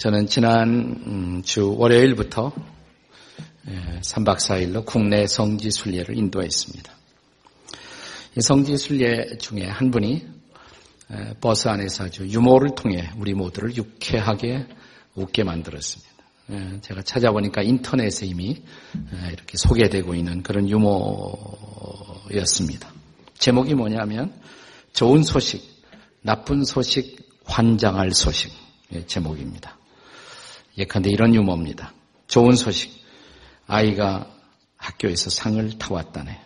저는 지난 음, 주 월요일부터 3박 4일로 국내 성지 순례를 인도했습니다. 이 성지 순례 중에 한 분이 버스 안에서 아주 유머를 통해 우리 모두를 유쾌하게 웃게 만들었습니다. 제가 찾아보니까 인터넷에 이미 이렇게 소개되고 있는 그런 유머였습니다. 제목이 뭐냐면 좋은 소식, 나쁜 소식, 환장할 소식 제목입니다. 예컨대 이런 유머입니다. 좋은 소식. 아이가 학교에서 상을 타왔다네.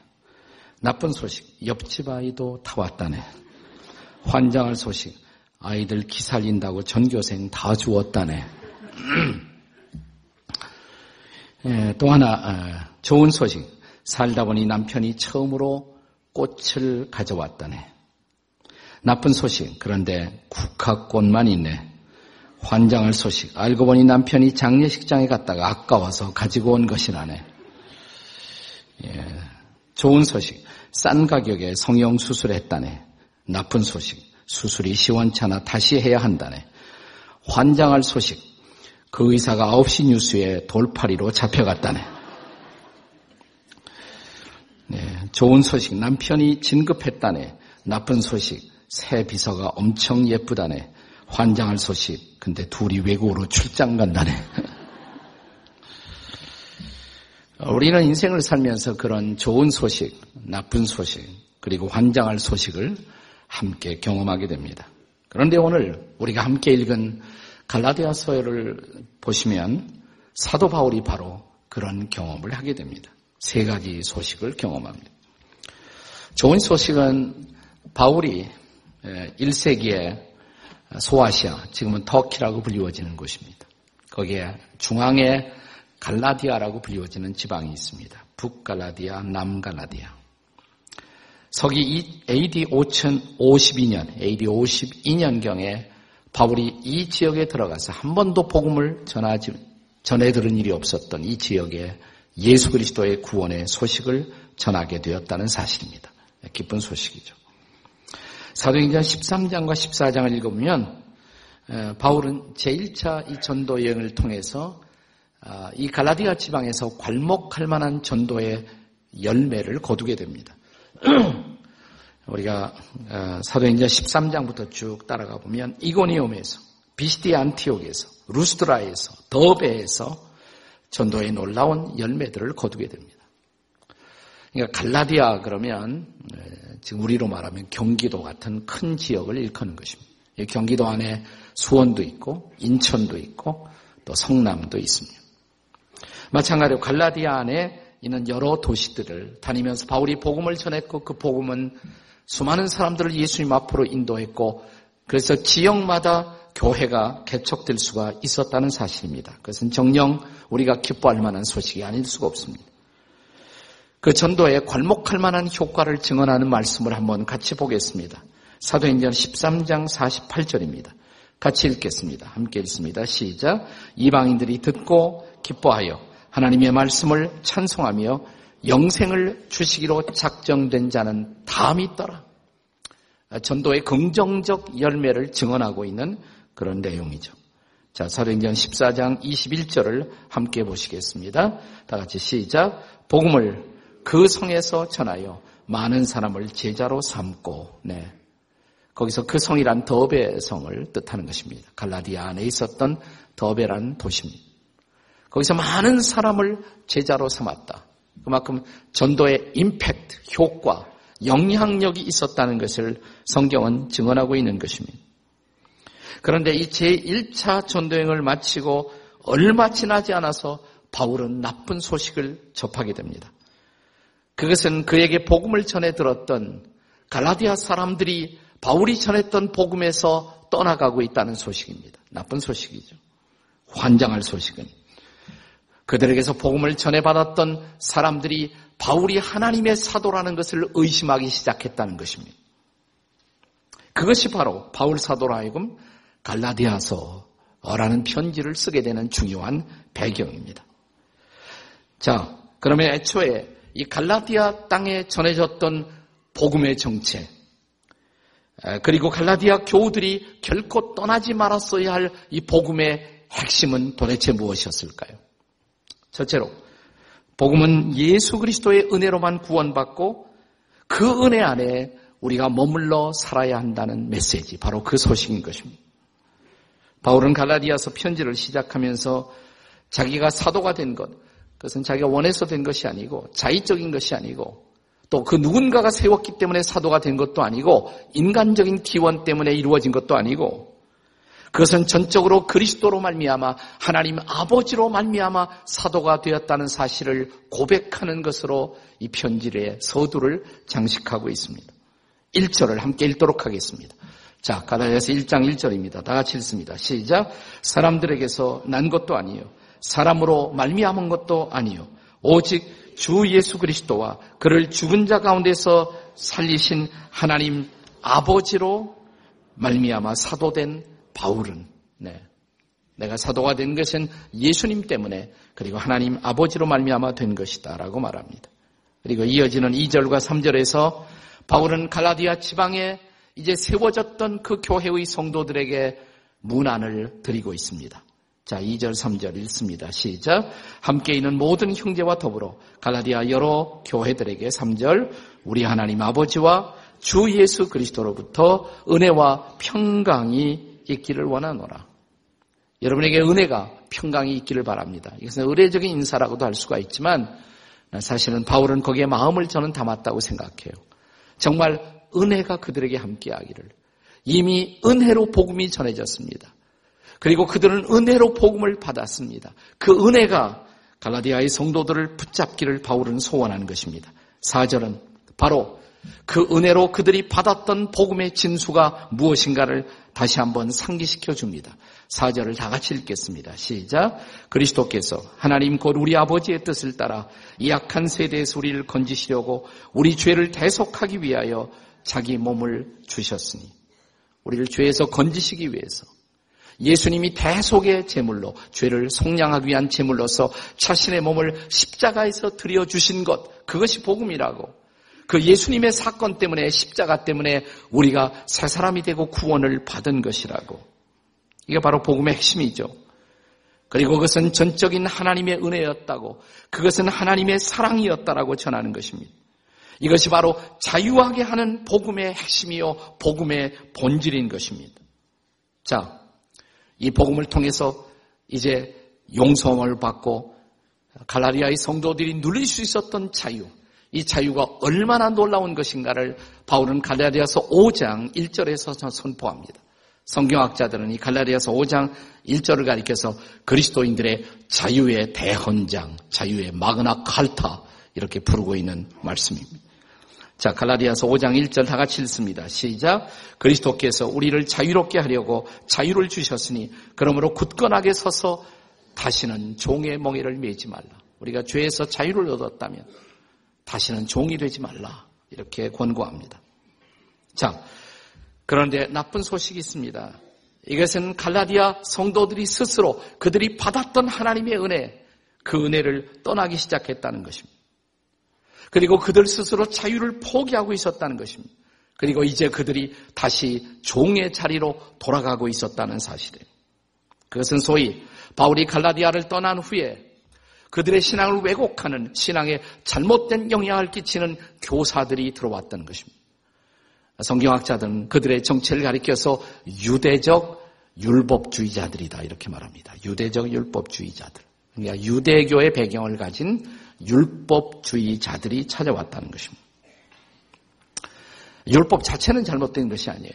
나쁜 소식. 옆집 아이도 타왔다네. 환장할 소식. 아이들 기살린다고 전교생 다 주었다네. 예, 또 하나 어, 좋은 소식. 살다 보니 남편이 처음으로 꽃을 가져왔다네. 나쁜 소식. 그런데 국화꽃만 있네. 환장할 소식. 알고 보니 남편이 장례식장에 갔다가 아까워서 가지고 온 것이라네. 예, 좋은 소식. 싼 가격에 성형 수술했다네. 나쁜 소식. 수술이 시원찮아 다시 해야 한다네. 환장할 소식. 그 의사가 9시 뉴스에 돌파리로 잡혀갔다네. 네, 좋은 소식. 남편이 진급했다네. 나쁜 소식. 새 비서가 엄청 예쁘다네. 환장할 소식. 근데 둘이 외국으로 출장 간다네. 우리는 인생을 살면서 그런 좋은 소식, 나쁜 소식, 그리고 환장할 소식을 함께 경험하게 됩니다. 그런데 오늘 우리가 함께 읽은 갈라디아서를 보시면 사도 바울이 바로 그런 경험을 하게 됩니다. 세 가지 소식을 경험합니다. 좋은 소식은 바울이 1세기에 소아시아, 지금은 터키라고 불리워지는 곳입니다. 거기에 중앙에 갈라디아라고 불리워지는 지방이 있습니다. 북갈라디아, 남갈라디아. 서기 AD 5052년, AD 52년경에 바울이 이 지역에 들어가서 한 번도 복음을 전하지, 전해 들은 일이 없었던 이 지역에 예수 그리스도의 구원의 소식을 전하게 되었다는 사실입니다. 기쁜 소식이죠. 사도행전 13장과 14장을 읽으면 바울은 제1차 이 전도 여행을 통해서 아, 이 갈라디아 지방에서 괄목할 만한 전도의 열매를 거두게 됩니다. 우리가 어, 사도행전 13장부터 쭉 따라가 보면 이고니움에서 비시디 안티옥에서 루스드라에서 더베에서 전도의 놀라운 열매들을 거두게 됩니다. 그러니까 갈라디아 그러면 지금 우리로 말하면 경기도 같은 큰 지역을 일컫는 것입니다. 경기도 안에 수원도 있고 인천도 있고 또 성남도 있습니다. 마찬가지로 갈라디아 안에 있는 여러 도시들을 다니면서 바울이 복음을 전했고 그 복음은 수많은 사람들을 예수님 앞으로 인도했고 그래서 지역마다 교회가 개척될 수가 있었다는 사실입니다. 그것은 정령 우리가 기뻐할 만한 소식이 아닐 수가 없습니다. 그 전도에 괄목할 만한 효과를 증언하는 말씀을 한번 같이 보겠습니다. 사도행전 13장 48절입니다. 같이 읽겠습니다. 함께 읽습니다. 시작. 이방인들이 듣고 기뻐하여 하나님의 말씀을 찬송하며 영생을 주시기로 작정된 자는 다 믿더라. 전도의 긍정적 열매를 증언하고 있는 그런 내용이죠. 자, 사도행전 14장 21절을 함께 보시겠습니다. 다 같이 시작. 복음을 그 성에서 전하여 많은 사람을 제자로 삼고, 네. 거기서 그 성이란 더베 성을 뜻하는 것입니다. 갈라디아 안에 있었던 더베란 도시입니다. 거기서 많은 사람을 제자로 삼았다. 그만큼 전도의 임팩트, 효과, 영향력이 있었다는 것을 성경은 증언하고 있는 것입니다. 그런데 이 제1차 전도행을 마치고 얼마 지나지 않아서 바울은 나쁜 소식을 접하게 됩니다. 그것은 그에게 복음을 전해 들었던 갈라디아 사람들이 바울이 전했던 복음에서 떠나가고 있다는 소식입니다. 나쁜 소식이죠. 환장할 소식은. 그들에게서 복음을 전해받았던 사람들이 바울이 하나님의 사도라는 것을 의심하기 시작했다는 것입니다. 그것이 바로 바울 사도라 하여금 갈라디아서라는 편지를 쓰게 되는 중요한 배경입니다. 자, 그러면 애초에 이 갈라디아 땅에 전해졌던 복음의 정체, 그리고 갈라디아 교우들이 결코 떠나지 말았어야 할 이 복음의 핵심은 도대체 무엇이었을까요? 첫째로 복음은 예수 그리스도의 은혜로만 구원받고 그 은혜 안에 우리가 머물러 살아야 한다는 메시지, 바로 그 소식인 것입니다. 바울은 갈라디아서 편지를 시작하면서 자기가 사도가 된 것, 그것은 자기가 원해서 된 것이 아니고 자의적인 것이 아니고 또 그 누군가가 세웠기 때문에 사도가 된 것도 아니고 인간적인 기원 때문에 이루어진 것도 아니고 그것은 전적으로 그리스도로 말미암아 하나님 아버지로 말미암아 사도가 되었다는 사실을 고백하는 것으로 이 편지의 서두를 장식하고 있습니다. 1절을 함께 읽도록 하겠습니다. 자, 가다에서 1장 1절입니다. 다 같이 읽습니다. 시작. 사람들에게서 난 것도 아니요. 사람으로 말미암은 것도 아니요. 오직 주 예수 그리스도와 그를 죽은 자 가운데서 살리신 하나님 아버지로 말미암아 사도된 바울은 네. 내가 사도가 된 것은 예수님 때문에 그리고 하나님 아버지로 말미암아 된 것이다라고 말합니다. 그리고 이어지는 2절과 3절에서 바울은 갈라디아 지방에 이제 세워졌던 그 교회의 성도들에게 문안을 드리고 있습니다. 자, 2절, 3절 읽습니다. 시작. 함께 있는 모든 형제와 더불어 갈라디아 여러 교회들에게 3절, 우리 하나님 아버지와 주 예수 그리스도로부터 은혜와 평강이 있기를 원하노라. 여러분에게 은혜가 평강이 있기를 바랍니다. 이것은 의례적인 인사라고도 할 수가 있지만 사실은 바울은 거기에 마음을 저는 담았다고 생각해요. 정말 은혜가 그들에게 함께하기를 이미 은혜로 복음이 전해졌습니다. 그리고 그들은 은혜로 복음을 받았습니다. 그 은혜가 갈라디아의 성도들을 붙잡기를 바울은 소원하는 것입니다. 4절은 바로 그 은혜로 그들이 받았던 복음의 진수가 무엇인가를 다시 한번 상기시켜 줍니다. 4절을 다 같이 읽겠습니다. 시작. 그리스도께서 하나님 곧 우리 아버지의 뜻을 따라 이 약한 세대에서 우리를 건지시려고 우리 죄를 대속하기 위하여 자기 몸을 주셨으니 우리를 죄에서 건지시기 위해서 예수님이 대속의 제물로 죄를 속량하기 위한 제물로서 자신의 몸을 십자가에서 드려 주신 것 그것이 복음이라고 그 예수님의 사건 때문에 십자가 때문에 우리가 새 사람이 되고 구원을 받은 것이라고. 이게 바로 복음의 핵심이죠. 그리고 그것은 전적인 하나님의 은혜였다고, 그것은 하나님의 사랑이었다라고 전하는 것입니다. 이것이 바로 자유하게 하는 복음의 핵심이요, 복음의 본질인 것입니다. 자, 이 복음을 통해서 이제 용서를 받고 갈라리아의 성도들이 누릴 수 있었던 자유, 이 자유가 얼마나 놀라운 것인가를 바울은 갈라디아서 5장 1절에서 선포합니다. 성경학자들은 이 갈라디아서 5장 1절을 가리켜서 그리스도인들의 자유의 대헌장, 자유의 마그나 칼타 이렇게 부르고 있는 말씀입니다. 자, 갈라디아서 5장 1절 다 같이 읽습니다. 시작. 그리스도께서 우리를 자유롭게 하려고 자유를 주셨으니 그러므로 굳건하게 서서 다시는 종의 멍에를 매지 말라. 우리가 죄에서 자유를 얻었다면 다시는 종이 되지 말라. 이렇게 권고합니다. 자, 그런데 나쁜 소식이 있습니다. 이것은 갈라디아 성도들이 스스로 그들이 받았던 하나님의 은혜, 그 은혜를 떠나기 시작했다는 것입니다. 그리고 그들 스스로 자유를 포기하고 있었다는 것입니다. 그리고 이제 그들이 다시 종의 자리로 돌아가고 있었다는 사실이에요. 그것은 소위 바울이 갈라디아를 떠난 후에 그들의 신앙을 왜곡하는 신앙에 잘못된 영향을 끼치는 교사들이 들어왔다는 것입니다. 성경학자들은 그들의 정체를 가리켜서 유대적 율법주의자들이다 이렇게 말합니다. 유대적 율법주의자들. 그러니까 유대교의 배경을 가진 율법주의자들이 찾아왔다는 것입니다. 율법 자체는 잘못된 것이 아니에요.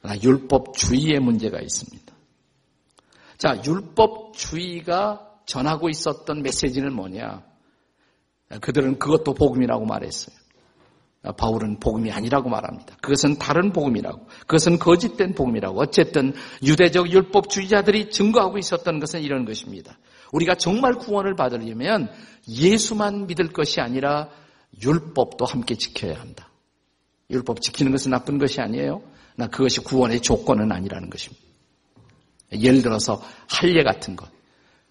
그러나 율법주의의 문제가 있습니다. 자, 율법주의가 전하고 있었던 메시지는 뭐냐? 그들은 그것도 복음이라고 말했어요. 바울은 복음이 아니라고 말합니다. 그것은 다른 복음이라고. 그것은 거짓된 복음이라고. 어쨌든 유대적 율법주의자들이 증거하고 있었던 것은 이런 것입니다. 우리가 정말 구원을 받으려면 예수만 믿을 것이 아니라 율법도 함께 지켜야 한다. 율법 지키는 것은 나쁜 것이 아니에요. 나 그것이 구원의 조건은 아니라는 것입니다. 예를 들어서 할례 같은 것.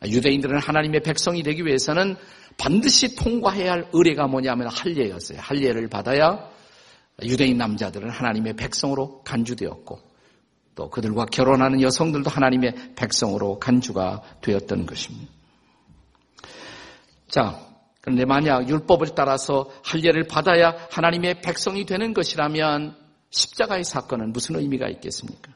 유대인들은 하나님의 백성이 되기 위해서는 반드시 통과해야 할 의례가 뭐냐면 할례였어요. 할례를 받아야 유대인 남자들은 하나님의 백성으로 간주되었고 또 그들과 결혼하는 여성들도 하나님의 백성으로 간주가 되었던 것입니다. 자, 그런데 만약 율법을 따라서 할례를 받아야 하나님의 백성이 되는 것이라면 십자가의 사건은 무슨 의미가 있겠습니까?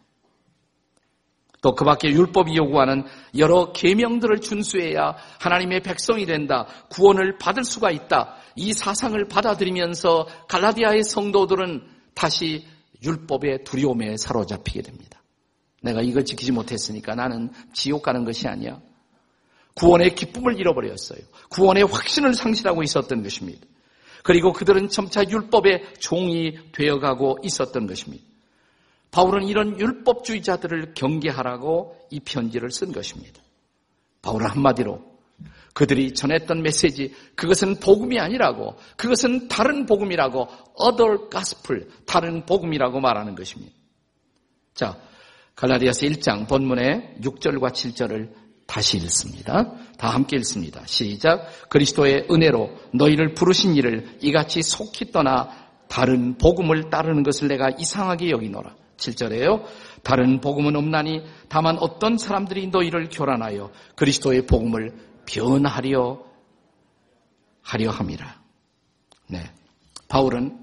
또 그 밖에 율법이 요구하는 여러 계명들을 준수해야 하나님의 백성이 된다. 구원을 받을 수가 있다. 이 사상을 받아들이면서 갈라디아의 성도들은 다시 율법의 두려움에 사로잡히게 됩니다. 내가 이걸 지키지 못했으니까 나는 지옥 가는 것이 아니야. 구원의 기쁨을 잃어버렸어요. 구원의 확신을 상실하고 있었던 것입니다. 그리고 그들은 점차 율법의 종이 되어가고 있었던 것입니다. 바울은 이런 율법주의자들을 경계하라고 이 편지를 쓴 것입니다. 바울은 한마디로 그들이 전했던 메시지, 그것은 복음이 아니라고, 그것은 다른 복음이라고, other gospel, 다른 복음이라고 말하는 것입니다. 자, 갈라디아서 1장 본문의 6절과 7절을 다시 읽습니다. 다 함께 읽습니다. 시작. 그리스도의 은혜로 너희를 부르신 이를 이같이 속히 떠나 다른 복음을 따르는 것을 내가 이상하게 여기노라. 7절에요. 다른 복음은 없나니 다만 어떤 사람들이 너희를 교란하여 그리스도의 복음을 변하려 하려 함이라. 네. 바울은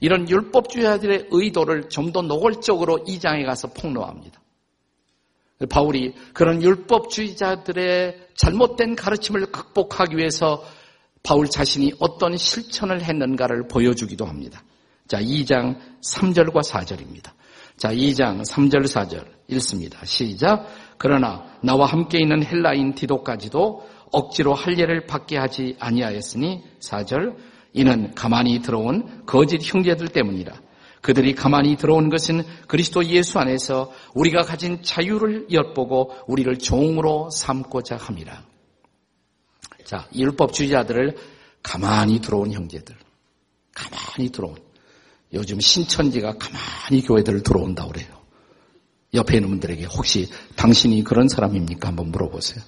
이런 율법주의자들의 의도를 좀 더 노골적으로 이 장에 가서 폭로합니다. 바울이 그런 율법주의자들의 잘못된 가르침을 극복하기 위해서 바울 자신이 어떤 실천을 했는가를 보여주기도 합니다. 자, 2장 3절과 4절입니다. 자, 2장 3절 4절 읽습니다. 시작. 그러나 나와 함께 있는 헬라인 디도까지도 억지로 할례를 받게 하지 아니하였으니 4절 이는 가만히 들어온 거짓 형제들 때문이라. 그들이 가만히 들어온 것은 그리스도 예수 안에서 우리가 가진 자유를 엿보고 우리를 종으로 삼고자 함이라. 자, 율법주의자들을 가만히 들어온 형제들. 가만히 들어온. 요즘 신천지가 가만히 교회들을 들어온다 그래요. 옆에 있는 분들에게 혹시 당신이 그런 사람입니까? 한번 물어보세요.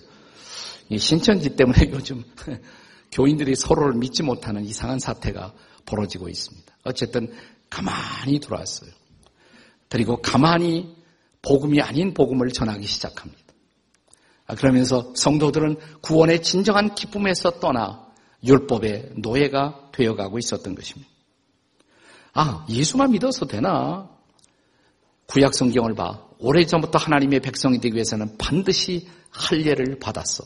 이 신천지 때문에 요즘 교인들이 서로를 믿지 못하는 이상한 사태가 벌어지고 있습니다. 어쨌든 가만히 들어왔어요. 그리고 가만히 복음이 아닌 복음을 전하기 시작합니다. 아, 그러면서 성도들은 구원의 진정한 기쁨에서 떠나 율법의 노예가 되어가고 있었던 것입니다. 아, 예수만 믿어서 되나? 구약 성경을 봐. 오래전부터 하나님의 백성이 되기 위해서는 반드시 할례를 받았어.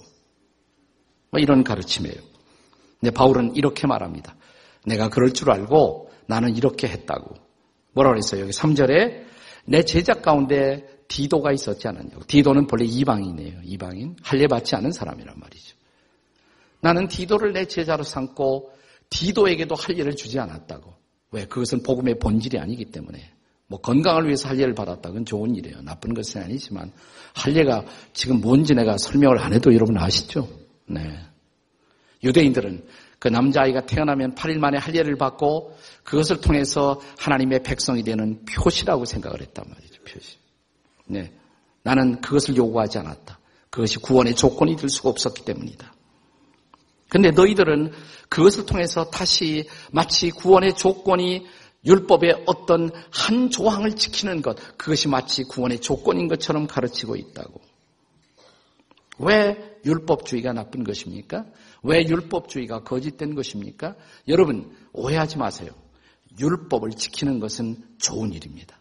뭐 이런 가르침이에요. 근데 바울은 이렇게 말합니다. 내가 그럴 줄 알고 나는 이렇게 했다고. 뭐라 그랬어요? 여기 3절에 내 제작 가운데 디도가 있었지 않았냐고. 디도는 본래 이방인이에요. 이방인. 할례 받지 않은 사람이란 말이죠. 나는 디도를 내 제자로 삼고 디도에게도 할례를 주지 않았다고. 왜? 그것은 복음의 본질이 아니기 때문에. 뭐 건강을 위해서 할례를 받았다. 그건 좋은 일이에요. 나쁜 것은 아니지만 할례가 지금 뭔지 내가 설명을 안 해도 여러분 아시죠? 네. 유대인들은 그 남자아이가 태어나면 8일 만에 할례를 받고 그것을 통해서 하나님의 백성이 되는 표시라고 생각을 했단 말이죠. 표시. 네. 나는 그것을 요구하지 않았다. 그것이 구원의 조건이 될 수가 없었기 때문이다. 근데 너희들은 그것을 통해서 다시 마치 구원의 조건이 율법의 어떤 한 조항을 지키는 것, 그것이 마치 구원의 조건인 것처럼 가르치고 있다고. 왜 율법주의가 나쁜 것입니까? 왜 율법주의가 거짓된 것입니까? 여러분, 오해하지 마세요. 율법을 지키는 것은 좋은 일입니다.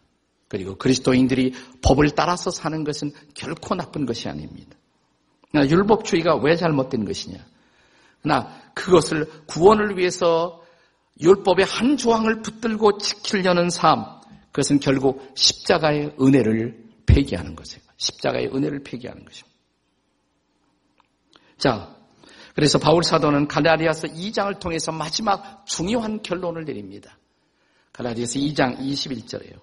그리고 그리스도인들이 법을 따라서 사는 것은 결코 나쁜 것이 아닙니다. 율법주의가 왜 잘못된 것이냐? 그러나 그것을 구원을 위해서 율법의 한 조항을 붙들고 지키려는 삶, 그것은 결국 십자가의 은혜를 폐기하는 것이에요. 십자가의 은혜를 폐기하는 것입니다. 자, 그래서 바울 사도는 갈라디아서 2장을 통해서 마지막 중요한 결론을 내립니다. 갈라디아서 2장 21절이에요.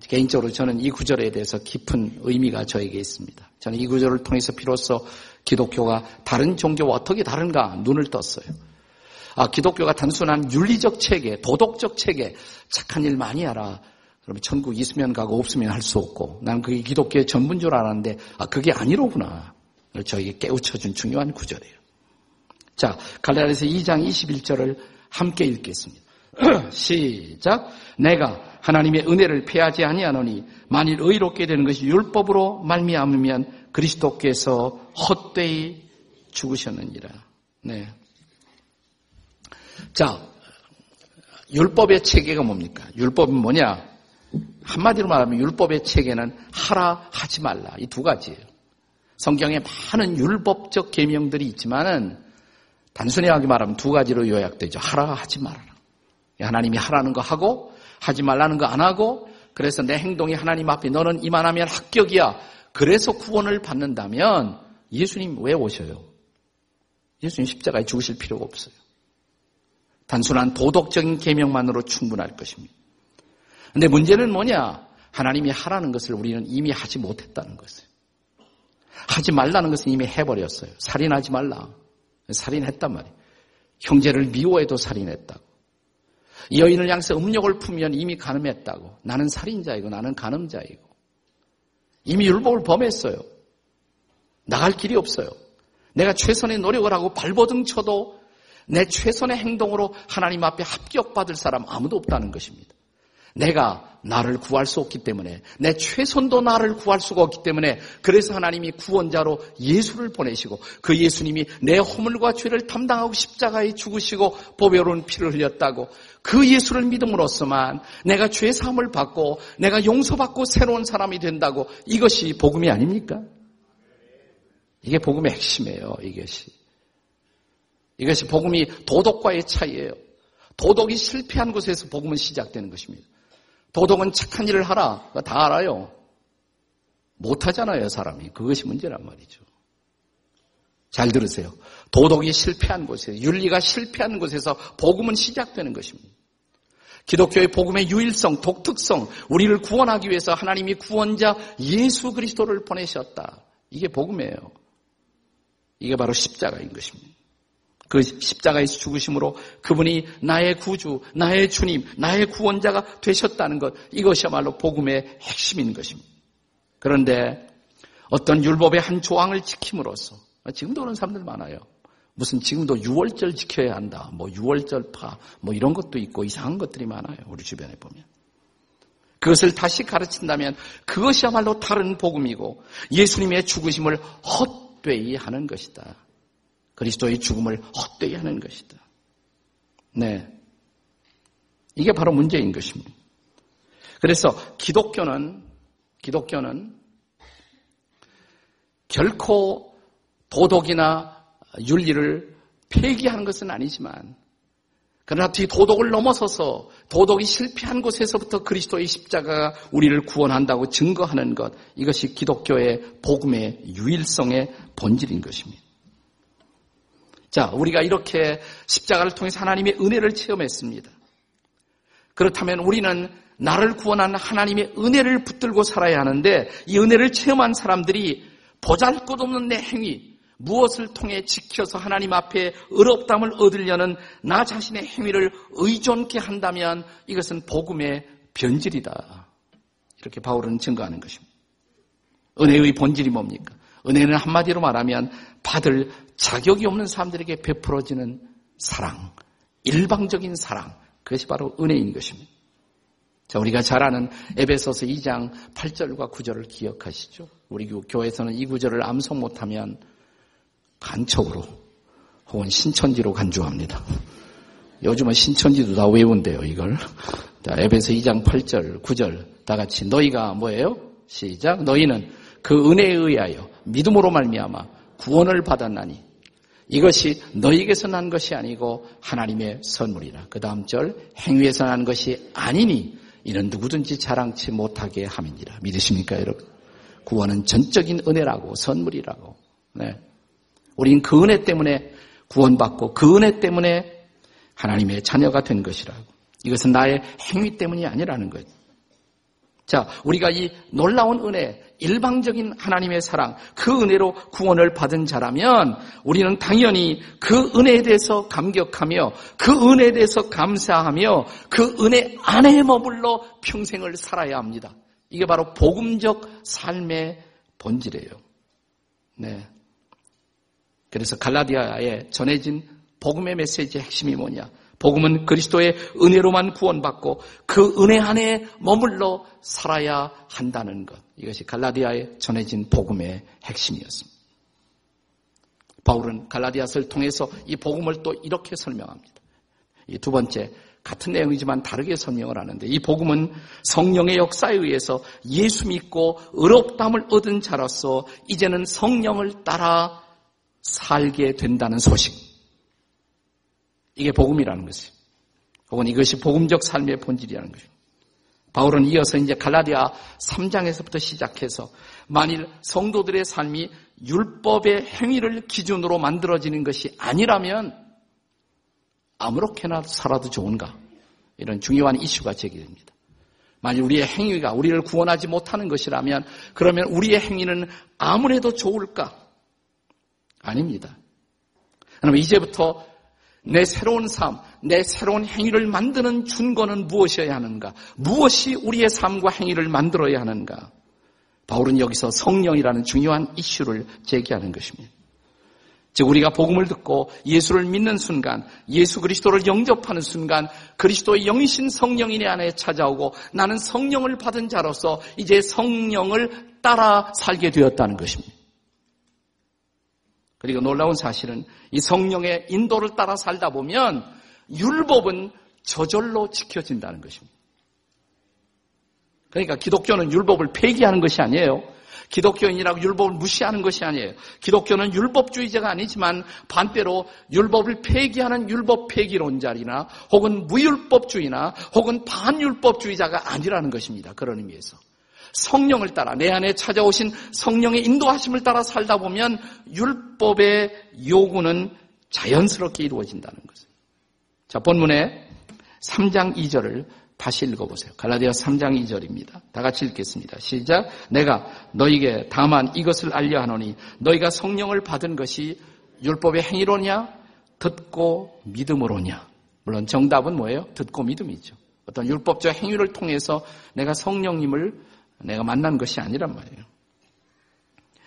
개인적으로 저는 이 구절에 대해서 깊은 의미가 저에게 있습니다. 저는 이 구절을 통해서 비로소 기독교가 다른 종교와 어떻게 다른가 눈을 떴어요. 아, 기독교가 단순한 윤리적 체계, 도덕적 체계, 착한 일 많이 하라. 그러면 천국 있으면 가고 없으면 할 수 없고, 난 그게 기독교의 전부인 줄 알았는데, 아, 그게 아니로구나. 저에게 깨우쳐준 중요한 구절이에요. 자, 갈라디아서 2장 21절을 함께 읽겠습니다. 시작. 내가 하나님의 은혜를 패하지 아니하노니 만일 의롭게 되는 것이 율법으로 말미암으면 그리스도께서 헛되이 죽으셨느니라. 네. 자, 율법의 체계가 뭡니까? 율법은 뭐냐? 한마디로 말하면 율법의 체계는 하라 하지 말라 이 두 가지예요. 성경에 많은 율법적 계명들이 있지만은 단순하게 말하면 두 가지로 요약되죠. 하라 하지 말아라. 하나님이 하라는 거 하고 하지 말라는 거 안 하고 그래서 내 행동이 하나님 앞에 너는 이만하면 합격이야. 그래서 구원을 받는다면 예수님 왜 오셔요? 예수님 십자가에 죽으실 필요가 없어요. 단순한 도덕적인 계명만으로 충분할 것입니다. 근데 문제는 뭐냐? 하나님이 하라는 것을 우리는 이미 하지 못했다는 것이에요. 하지 말라는 것은 이미 해버렸어요. 살인하지 말라. 살인했단 말이에요. 형제를 미워해도 살인했다고. 여인을 향해서 음욕을 품으면 이미 가늠했다고. 나는 살인자이고 나는 가늠자이고. 이미 율법을 범했어요. 나갈 길이 없어요. 내가 최선의 노력을 하고 발버둥 쳐도 내 최선의 행동으로 하나님 앞에 합격받을 사람 아무도 없다는 것입니다. 내가 나를 구할 수 없기 때문에 내 최선도 나를 구할 수가 없기 때문에 그래서 하나님이 구원자로 예수를 보내시고 그 예수님이 내 허물과 죄를 담당하고 십자가에 죽으시고 보배로운 피를 흘렸다고 그 예수를 믿음으로써만 내가 죄 사함을 받고 내가 용서받고 새로운 사람이 된다고 이것이 복음이 아닙니까? 이게 복음의 핵심이에요. 이것이. 이것이 복음이 도덕과의 차이예요. 도덕이 실패한 곳에서 복음은 시작되는 것입니다. 도덕은 착한 일을 하라. 다 알아요. 못하잖아요, 사람이. 그것이 문제란 말이죠. 잘 들으세요. 도덕이 실패한 곳에서, 윤리가 실패한 곳에서 복음은 시작되는 것입니다. 기독교의 복음의 유일성, 독특성, 우리를 구원하기 위해서 하나님이 구원자 예수 그리스도를 보내셨다. 이게 복음이에요. 이게 바로 십자가인 것입니다. 그 십자가에서 죽으심으로 그분이 나의 구주, 나의 주님, 나의 구원자가 되셨다는 것, 이것이야말로 복음의 핵심인 것입니다. 그런데 어떤 율법의 한 조항을 지킴으로써, 지금도 그런 사람들 많아요. 무슨 지금도 유월절 지켜야 한다. 뭐 유월절파, 뭐 이런 것도 있고 이상한 것들이 많아요. 우리 주변에 보면. 그것을 다시 가르친다면 그것이야말로 다른 복음이고 예수님의 죽으심을 헛되이 하는 것이다. 그리스도의 죽음을 헛되이 하는 것이다. 네. 이게 바로 문제인 것입니다. 그래서 기독교는, 기독교는 결코 도덕이나 윤리를 폐기하는 것은 아니지만, 그러나 뒤 도덕을 넘어서서 도덕이 실패한 곳에서부터 그리스도의 십자가가 우리를 구원한다고 증거하는 것, 이것이 기독교의 복음의 유일성의 본질인 것입니다. 자, 우리가 이렇게 십자가를 통해서 하나님의 은혜를 체험했습니다. 그렇다면 우리는 나를 구원한 하나님의 은혜를 붙들고 살아야 하는데 이 은혜를 체험한 사람들이 보잘 것 없는 내 행위, 무엇을 통해 지켜서 하나님 앞에 의롭담을 얻으려는 나 자신의 행위를 의존케 한다면 이것은 복음의 변질이다. 이렇게 바울은 증거하는 것입니다. 은혜의 본질이 뭡니까? 은혜는 한마디로 말하면 받을 자격이 없는 사람들에게 베풀어지는 사랑, 일방적인 사랑, 그것이 바로 은혜인 것입니다. 자, 우리가 잘 아는 에베소서 2장 8절과 9절을 기억하시죠? 우리 교회에서는 이 구절을 암송 못하면 간척으로 혹은 신천지로 간주합니다. 요즘은 신천지도 다 외운대요, 이걸. 자, 에베소 2장 8절, 9절 다 같이 너희가 뭐예요? 시작. 너희는 그 은혜에 의하여 믿음으로 말미암아 구원을 받았나니 이것이 너희에게서 난 것이 아니고 하나님의 선물이라. 그 다음 절 행위에서 난 것이 아니니 이는 누구든지 자랑치 못하게 함이니라. 믿으십니까 여러분? 구원은 전적인 은혜라고 선물이라고. 네. 우린 그 은혜 때문에 구원받고 그 은혜 때문에 하나님의 자녀가 된 것이라고. 이것은 나의 행위 때문이 아니라는 거죠. 자, 우리가 이 놀라운 은혜, 일방적인 하나님의 사랑, 그 은혜로 구원을 받은 자라면 우리는 당연히 그 은혜에 대해서 감격하며 그 은혜에 대해서 감사하며 그 은혜 안에 머물러 평생을 살아야 합니다. 이게 바로 복음적 삶의 본질이에요. 네. 그래서 갈라디아에 전해진 복음의 메시지의 핵심이 뭐냐? 복음은 그리스도의 은혜로만 구원받고 그 은혜 안에 머물러 살아야 한다는 것. 이것이 갈라디아에 전해진 복음의 핵심이었습니다. 바울은 갈라디아서를 통해서 이 복음을 또 이렇게 설명합니다. 이 두 번째, 같은 내용이지만 다르게 설명을 하는데 이 복음은 성령의 역사에 의해서 예수 믿고 의롭담을 얻은 자로서 이제는 성령을 따라 살게 된다는 소식. 이게 복음이라는 것이에요. 혹은 이것이 복음적 삶의 본질이라는 것입니다. 바울은 이어서 이제 갈라디아 3장에서부터 시작해서 만일 성도들의 삶이 율법의 행위를 기준으로 만들어지는 것이 아니라면 아무렇게나 살아도 좋은가? 이런 중요한 이슈가 제기됩니다. 만일 우리의 행위가 우리를 구원하지 못하는 것이라면 그러면 우리의 행위는 아무래도 좋을까? 아닙니다. 그러면 이제부터 내 새로운 삶, 내 새로운 행위를 만드는 준거는 무엇이어야 하는가? 무엇이 우리의 삶과 행위를 만들어야 하는가? 바울은 여기서 성령이라는 중요한 이슈를 제기하는 것입니다. 즉 우리가 복음을 듣고 예수를 믿는 순간, 예수 그리스도를 영접하는 순간 그리스도의 영신 성령이 내 안에 찾아오고 나는 성령을 받은 자로서 이제 성령을 따라 살게 되었다는 것입니다. 그리고 놀라운 사실은 이 성령의 인도를 따라 살다 보면 율법은 저절로 지켜진다는 것입니다. 그러니까 기독교는 율법을 폐기하는 것이 아니에요. 기독교인이라고 율법을 무시하는 것이 아니에요. 기독교는 율법주의자가 아니지만 반대로 율법을 폐기하는 율법 폐기론자리나 혹은 무율법주의나 혹은 반율법주의자가 아니라는 것입니다. 그런 의미에서. 성령을 따라 내 안에 찾아오신 성령의 인도하심을 따라 살다 보면 율법의 요구는 자연스럽게 이루어진다는 것입니다. 자, 본문의 3장 2절을 다시 읽어보세요. 갈라디아 3장 2절입니다. 다 같이 읽겠습니다. 시작. 내가 너에게 다만 이것을 알려 하노니 너희가 성령을 받은 것이 율법의 행위로냐 듣고 믿음으로냐. 물론 정답은 뭐예요? 듣고 믿음이죠. 어떤 율법적 행위를 통해서 내가 성령님을 내가 만난 것이 아니란 말이에요.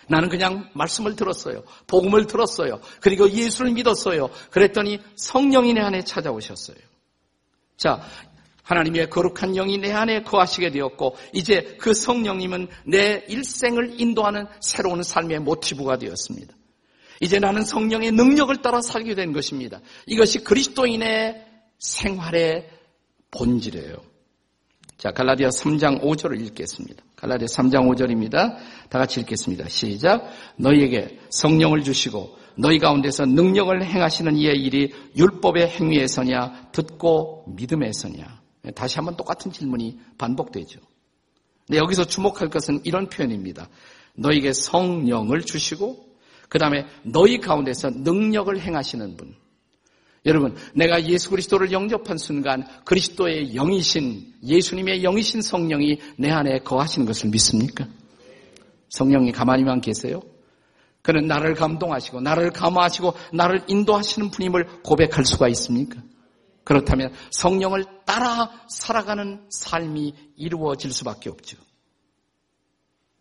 나는 그냥 말씀을 들었어요. 복음을 들었어요. 그리고 예수를 믿었어요. 그랬더니 성령이 내 안에 찾아오셨어요. 자, 하나님의 거룩한 영이 내 안에 거하시게 되었고 이제 그 성령님은 내 일생을 인도하는 새로운 삶의 모티브가 되었습니다. 이제 나는 성령의 능력을 따라 살게 된 것입니다. 이것이 그리스도인의 생활의 본질이에요. 자, 갈라디아 3장 5절을 읽겠습니다. 갈라디아 3장 5절입니다. 다 같이 읽겠습니다. 시작. 너희에게 성령을 주시고 너희 가운데서 능력을 행하시는 이의 일이 율법의 행위에서냐 듣고 믿음에서냐 네, 다시 한번 똑같은 질문이 반복되죠. 근데 여기서 주목할 것은 이런 표현입니다. 너에게 성령을 주시고 그 다음에 너희 가운데서 능력을 행하시는 분. 여러분, 내가 예수 그리스도를 영접한 순간 그리스도의 영이신 예수님의 영이신 성령이 내 안에 거하시는 것을 믿습니까? 성령이 가만히만 계세요? 그는 나를 감동하시고 나를 감화하시고 나를 인도하시는 분임을 고백할 수가 있습니까? 그렇다면 성령을 따라 살아가는 삶이 이루어질 수밖에 없죠.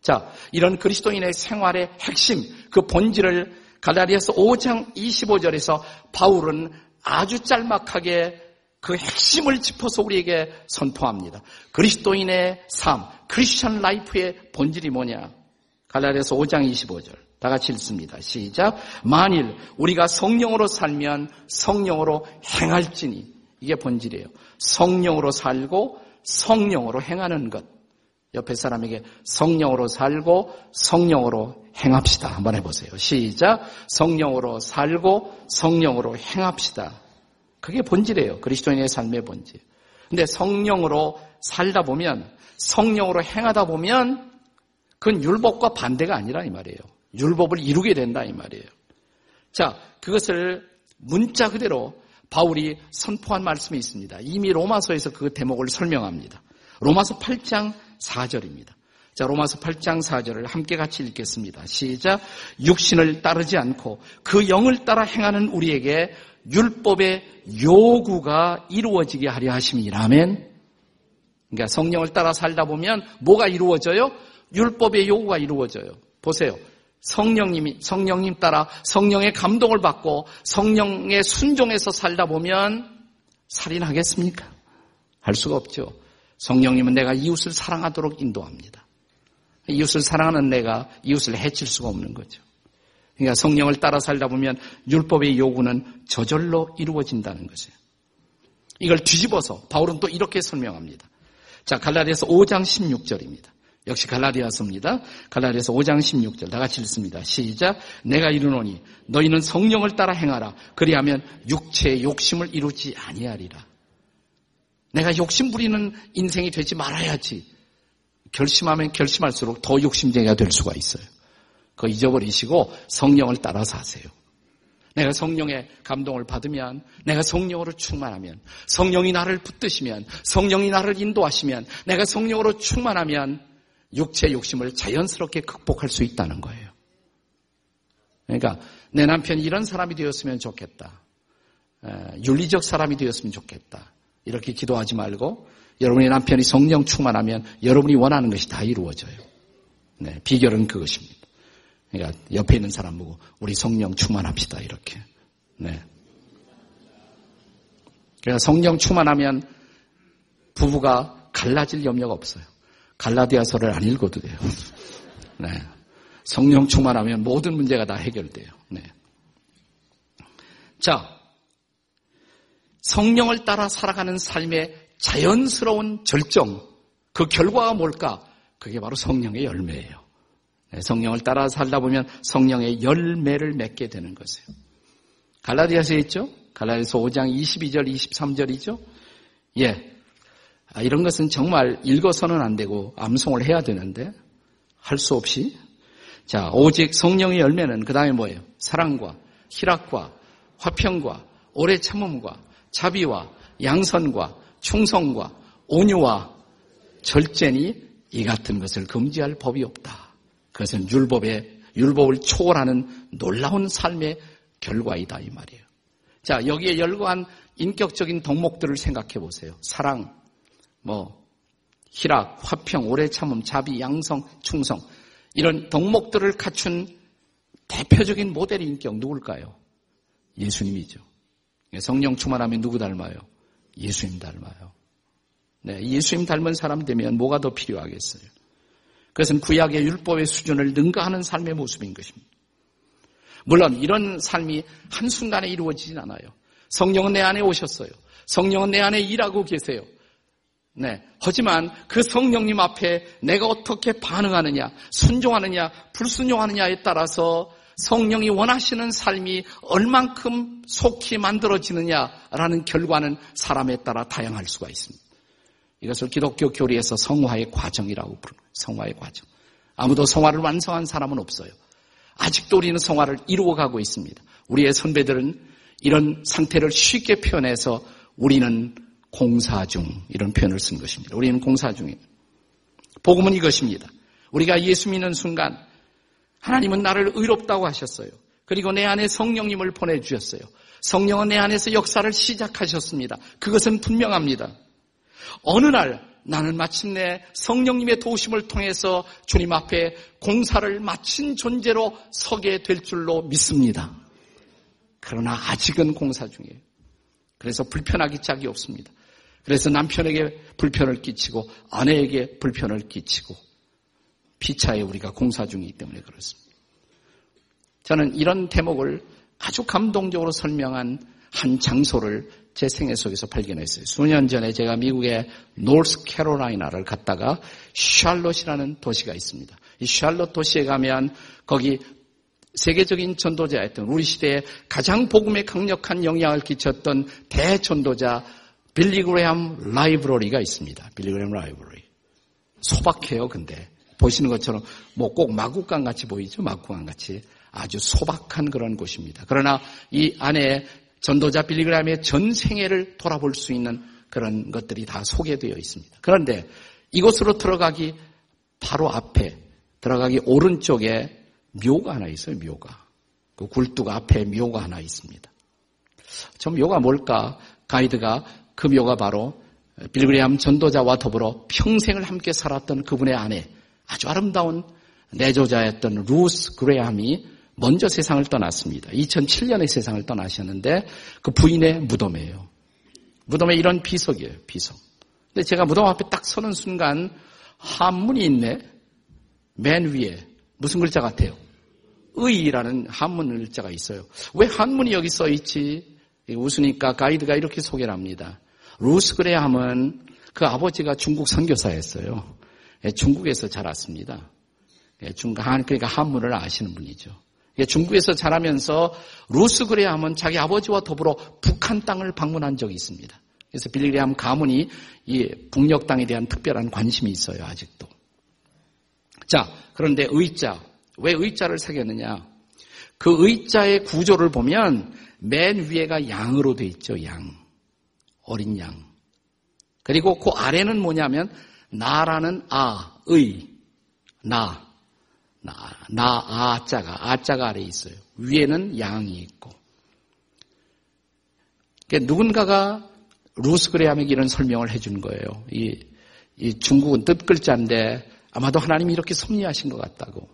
자, 이런 그리스도인의 생활의 핵심, 그 본질을 갈라디아서 5장 25절에서 바울은 아주 짤막하게 그 핵심을 짚어서 우리에게 선포합니다. 그리스도인의 삶, Christian life의 본질이 뭐냐? 갈라디아서 5장 25절. 다 같이 읽습니다. 시작. 만일 우리가 성령으로 살면 성령으로 행할지니 이게 본질이에요. 성령으로 살고 성령으로 행하는 것. 옆에 사람에게 성령으로 살고 성령으로 행합시다. 한번 해보세요. 시작. 성령으로 살고 성령으로 행합시다. 그게 본질이에요. 그리스도인의 삶의 본질. 근데 성령으로 살다 보면 성령으로 행하다 보면 그건 율법과 반대가 아니라 이 말이에요. 율법을 이루게 된다 이 말이에요. 자, 그것을 문자 그대로 바울이 선포한 말씀이 있습니다. 이미 로마서에서 그 대목을 설명합니다. 로마서 8장 4절입니다. 자, 로마서 8장 4절을 함께 같이 읽겠습니다. 시작. 육신을 따르지 않고 그 영을 따라 행하는 우리에게 율법의 요구가 이루어지게 하려 하심이라면 그러니까 성령을 따라 살다 보면 뭐가 이루어져요? 율법의 요구가 이루어져요. 보세요. 성령님이 성령님 따라 성령의 감동을 받고 성령의 순종에서 살다 보면 살인하겠습니까? 할 수가 없죠. 성령님은 내가 이웃을 사랑하도록 인도합니다. 이웃을 사랑하는 내가 이웃을 해칠 수가 없는 거죠. 그러니까 성령을 따라 살다 보면 율법의 요구는 저절로 이루어진다는 것이에요. 이걸 뒤집어서 바울은 또 이렇게 설명합니다. 자, 갈라디아서 5장 16절입니다. 역시 갈라디아서입니다. 갈라디아서 5장 16절 다 같이 읽습니다. 시작. 내가 이르노니 너희는 성령을 따라 행하라. 그리하면 육체의 욕심을 이루지 아니하리라. 내가 욕심 부리는 인생이 되지 말아야지. 결심하면 결심할수록 더 욕심쟁이가 될 수가 있어요. 그거 잊어버리시고 성령을 따라서 하세요. 내가 성령의 감동을 받으면, 내가 성령으로 충만하면, 성령이 나를 붙드시면, 성령이 나를 인도하시면, 내가 성령으로 충만하면 육체 욕심을 자연스럽게 극복할 수 있다는 거예요. 그러니까 내 남편이 이런 사람이 되었으면 좋겠다. 윤리적 사람이 되었으면 좋겠다. 이렇게 기도하지 말고 여러분의 남편이 성령 충만하면 여러분이 원하는 것이 다 이루어져요. 네, 비결은 그것입니다. 그러니까 옆에 있는 사람 보고 우리 성령 충만합시다 이렇게. 네. 그러니까 성령 충만하면 부부가 갈라질 염려가 없어요. 갈라디아서를 안 읽어도 돼요. 네. 성령 충만하면 모든 문제가 다 해결돼요. 네. 자, 성령을 따라 살아가는 삶의 자연스러운 절정, 그 결과가 뭘까? 그게 바로 성령의 열매예요. 네, 성령을 따라 살다 보면 성령의 열매를 맺게 되는 것이에요. 갈라디아서에 있죠? 갈라디아서 5장 22절, 23절이죠? 예. 아, 이런 것은 정말 읽어서는 안 되고 암송을 해야 되는데 할 수 없이 자 오직 성령의 열매는 그 다음에 뭐예요? 사랑과 희락과 화평과 오래 참음과 자비와 양선과 충성과 온유와 절제니 이 같은 것을 금지할 법이 없다. 그것은 율법의 율법을 초월하는 놀라운 삶의 결과이다 이 말이에요. 자 여기에 열거한 인격적인 덕목들을 생각해 보세요. 사랑, 뭐 희락, 화평, 오래 참음, 자비, 양성, 충성 이런 덕목들을 갖춘 대표적인 모델 인격 누굴까요? 예수님이죠. 성령 충만하면 누구 닮아요? 예수님 닮아요. 네, 예수님 닮은 사람 되면 뭐가 더 필요하겠어요? 그것은 구약의 율법의 수준을 능가하는 삶의 모습인 것입니다. 물론 이런 삶이 한순간에 이루어지진 않아요. 성령은 내 안에 오셨어요. 성령은 내 안에 일하고 계세요. 네. 하지만 그 성령님 앞에 내가 어떻게 반응하느냐, 순종하느냐, 불순종하느냐에 따라서 성령이 원하시는 삶이 얼만큼 속히 만들어지느냐라는 결과는 사람에 따라 다양할 수가 있습니다. 이것을 기독교 교리에서 성화의 과정이라고 거예요. 성화의 과정. 아무도 성화를 완성한 사람은 없어요. 아직도 우리는 성화를 이루어가고 있습니다. 우리의 선배들은 이런 상태를 쉽게 표현해서 우리는 공사 중 이런 표현을 쓴 것입니다. 우리는 공사 중이에요. 복음은 이것입니다. 우리가 예수 믿는 순간 하나님은 나를 의롭다고 하셨어요. 그리고 내 안에 성령님을 보내주셨어요. 성령은 내 안에서 역사를 시작하셨습니다. 그것은 분명합니다. 어느 날 나는 마침내 성령님의 도우심을 통해서 주님 앞에 공사를 마친 존재로 서게 될 줄로 믿습니다. 그러나 아직은 공사 중이에요. 그래서 불편하기 짝이 없습니다. 그래서 남편에게 불편을 끼치고 아내에게 불편을 끼치고 피차에 우리가 공사 중이기 때문에 그렇습니다. 저는 이런 대목을 아주 감동적으로 설명한 한 장소를 제 생애 속에서 발견했어요. 수년 전에 제가 미국의 노스 캐롤라이나를 갔다가 샬롯이라는 도시가 있습니다. 이 샬롯 도시에 가면 거기 세계적인 전도자였던 우리 시대에 가장 복음에 강력한 영향을 끼쳤던 대전도자 빌리그레함 library가 있습니다. 빌리그레함 library. 소박해요, 근데. 보시는 것처럼 뭐 꼭 마구간 같이 보이죠? 마구간 같이. 아주 소박한 그런 곳입니다. 그러나 이 안에 전도자 빌리그램의 전 생애를 돌아볼 수 있는 그런 것들이 다 소개되어 있습니다. 그런데 이곳으로 들어가기 바로 앞에 들어가기 오른쪽에 묘가 하나 있어요. 묘가. 그 굴뚝 앞에 묘가 하나 있습니다. 저 묘가 뭘까? 가이드가 그 묘가 바로 빌그레함 전도자와 더불어 평생을 함께 살았던 그분의 아내, 아주 아름다운 내조자였던 루스 그레함이 먼저 세상을 떠났습니다. 2007년에 세상을 떠나셨는데 그 부인의 무덤이에요. 무덤에 이런 비석이에요, 비석. 근데 제가 무덤 앞에 딱 서는 순간 한문이 있네. 맨 위에 무슨 글자 같아요? 의라는 한문 글자가 있어요. 왜 한문이 여기 써 있지? 웃으니까 가이드가 이렇게 소개를 합니다. 루스 그레함은 그 아버지가 중국 선교사였어요. 예, 중국에서 자랐습니다. 예, 중국 그러니까 한문을 아시는 분이죠. 예, 중국에서 자라면서 루스 그레함은 자기 아버지와 더불어 북한 땅을 방문한 적이 있습니다. 그래서 빌리그레함 가문이 이 북녘 땅에 대한 특별한 관심이 있어요, 아직도. 자, 그런데 의자, 왜 의자를 새겼느냐? 그 의자의 구조를 보면 맨 위에가 양으로 돼 있죠, 양. 어린 양. 그리고 그 아래는 뭐냐면 나라는 아, 의, 나, 나, 나, 아 자가, 아 자가 아래에 있어요. 위에는 양이 있고. 그러니까 누군가가 루스그레함에게 이런 설명을 해준 거예요. 이, 이 중국은 뜻글자인데 아마도 하나님이 이렇게 섭리하신 것 같다고.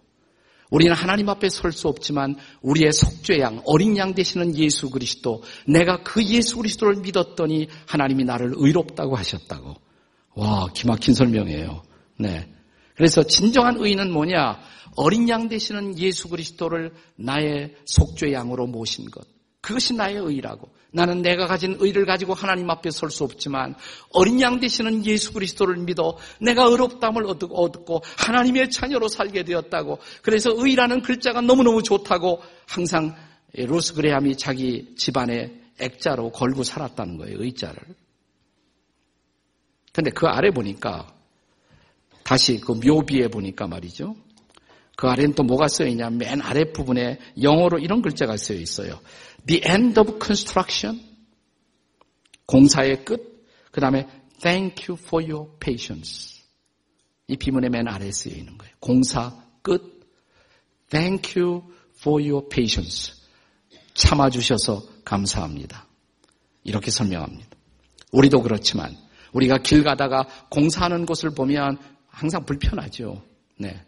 우리는 하나님 앞에 설 수 없지만 우리의 속죄양, 어린 양 되시는 예수 그리스도, 내가 그 예수 그리스도를 믿었더니 하나님이 나를 의롭다고 하셨다고. 와, 기막힌 설명이에요. 네. 그래서 진정한 의는 뭐냐? 어린 양 되시는 예수 그리스도를 나의 속죄 양으로 모신 것. 그것이 나의 의라고. 나는 내가 가진 의를 가지고 하나님 앞에 설 수 없지만 어린 양 되시는 예수 그리스도를 믿어 내가 의롭담을 얻고 하나님의 자녀로 살게 되었다고. 그래서 의라는 글자가 너무너무 좋다고 항상 로스 그레함이 자기 집안의 액자로 걸고 살았다는 거예요. 의자를. 근데 그 아래 보니까 다시 그 묘비에 보니까 말이죠. 그 아래는 또 뭐가 쓰여 있냐? 맨 아래 부분에 영어로 이런 글자가 쓰여 있어요. The end of construction. 공사의 끝. 그 다음에 Thank you for your patience. 이 비문의 맨 아래에 쓰여 있는 거예요. 공사 끝. Thank you for your patience. 참아주셔서 감사합니다. 이렇게 설명합니다. 우리도 그렇지만 우리가 길 가다가 공사하는 곳을 보면 항상 불편하죠. 네.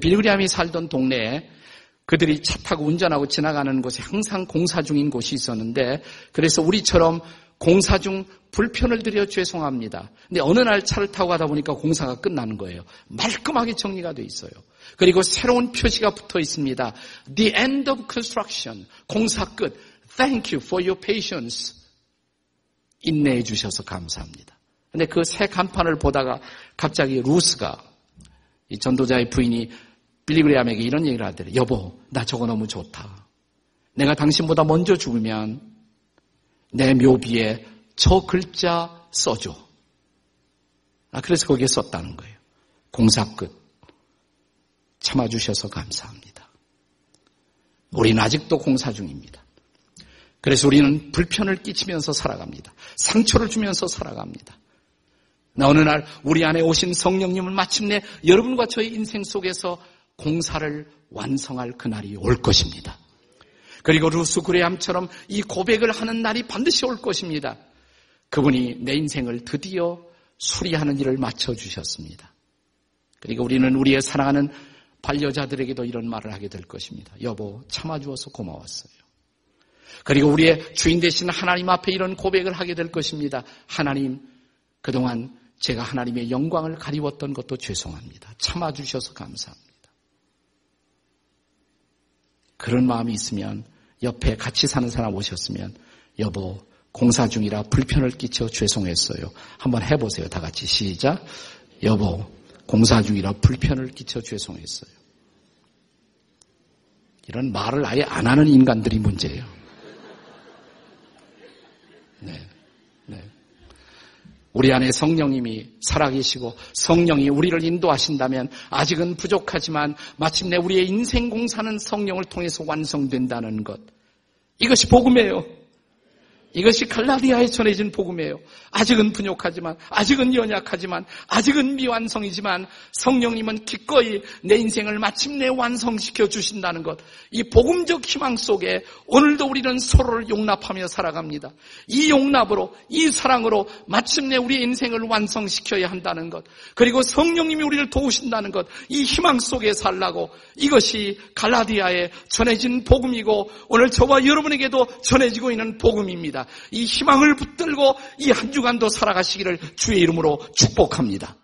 빌그리암이 살던 동네에 그들이 차 타고 운전하고 지나가는 곳에 항상 공사 중인 곳이 있었는데 그래서 우리처럼 공사 중 불편을 드려 죄송합니다. 근데 어느 날 차를 타고 가다 보니까 공사가 끝나는 거예요. 말끔하게 정리가 돼 있어요. 그리고 새로운 표시가 붙어 있습니다. The end of construction. 공사 끝. Thank you for your patience. 인내해 주셔서 감사합니다. 근데 그 새 간판을 보다가 갑자기 루스가 이 전도자의 부인이 빌리그레암에게 이런 얘기를 하더래. 여보, 나 저거 너무 좋다. 내가 당신보다 먼저 죽으면 내 묘비에 저 글자 써줘. 아, 그래서 거기에 썼다는 거예요. 공사 끝. 참아주셔서 감사합니다. 우리는 아직도 공사 중입니다. 그래서 우리는 불편을 끼치면서 살아갑니다. 상처를 주면서 살아갑니다. 어느 날 우리 안에 오신 성령님을 마침내 여러분과 저의 인생 속에서 공사를 완성할 그날이 올 것입니다. 그리고 루스 구레암처럼 이 고백을 하는 날이 반드시 올 것입니다. 그분이 내 인생을 드디어 수리하는 일을 맞춰주셨습니다. 그리고 우리는 우리의 사랑하는 반려자들에게도 이런 말을 하게 될 것입니다. 여보, 참아주어서 고마웠어요. 그리고 우리의 주인 되신 하나님 앞에 이런 고백을 하게 될 것입니다. 하나님, 그동안 제가 하나님의 영광을 가리웠던 것도 죄송합니다. 참아주셔서 감사합니다. 그런 마음이 있으면 옆에 같이 사는 사람 오셨으면 여보 공사 중이라 불편을 끼쳐 죄송했어요. 한번 해보세요. 다 같이 시작. 여보 공사 중이라 불편을 끼쳐 죄송했어요. 이런 말을 아예 안 하는 인간들이 문제예요. 네. 네. 우리 안에 성령님이 살아계시고 성령이 우리를 인도하신다면 아직은 부족하지만 마침내 우리의 인생 공사는 성령을 통해서 완성된다는 것. 이것이 복음이에요. 이것이 갈라디아에 전해진 복음이에요. 아직은 부족하지만, 아직은 연약하지만, 아직은 미완성이지만 성령님은 기꺼이 내 인생을 마침내 완성시켜 주신다는 것. 이 복음적 희망 속에 오늘도 우리는 서로를 용납하며 살아갑니다. 이 용납으로, 이 사랑으로 마침내 우리의 인생을 완성시켜야 한다는 것. 그리고 성령님이 우리를 도우신다는 것. 이 희망 속에 살라고 이것이 갈라디아에 전해진 복음이고 오늘 저와 여러분에게도 전해지고 있는 복음입니다. 이 희망을 붙들고 이 한 주간도 살아가시기를 주의 이름으로 축복합니다.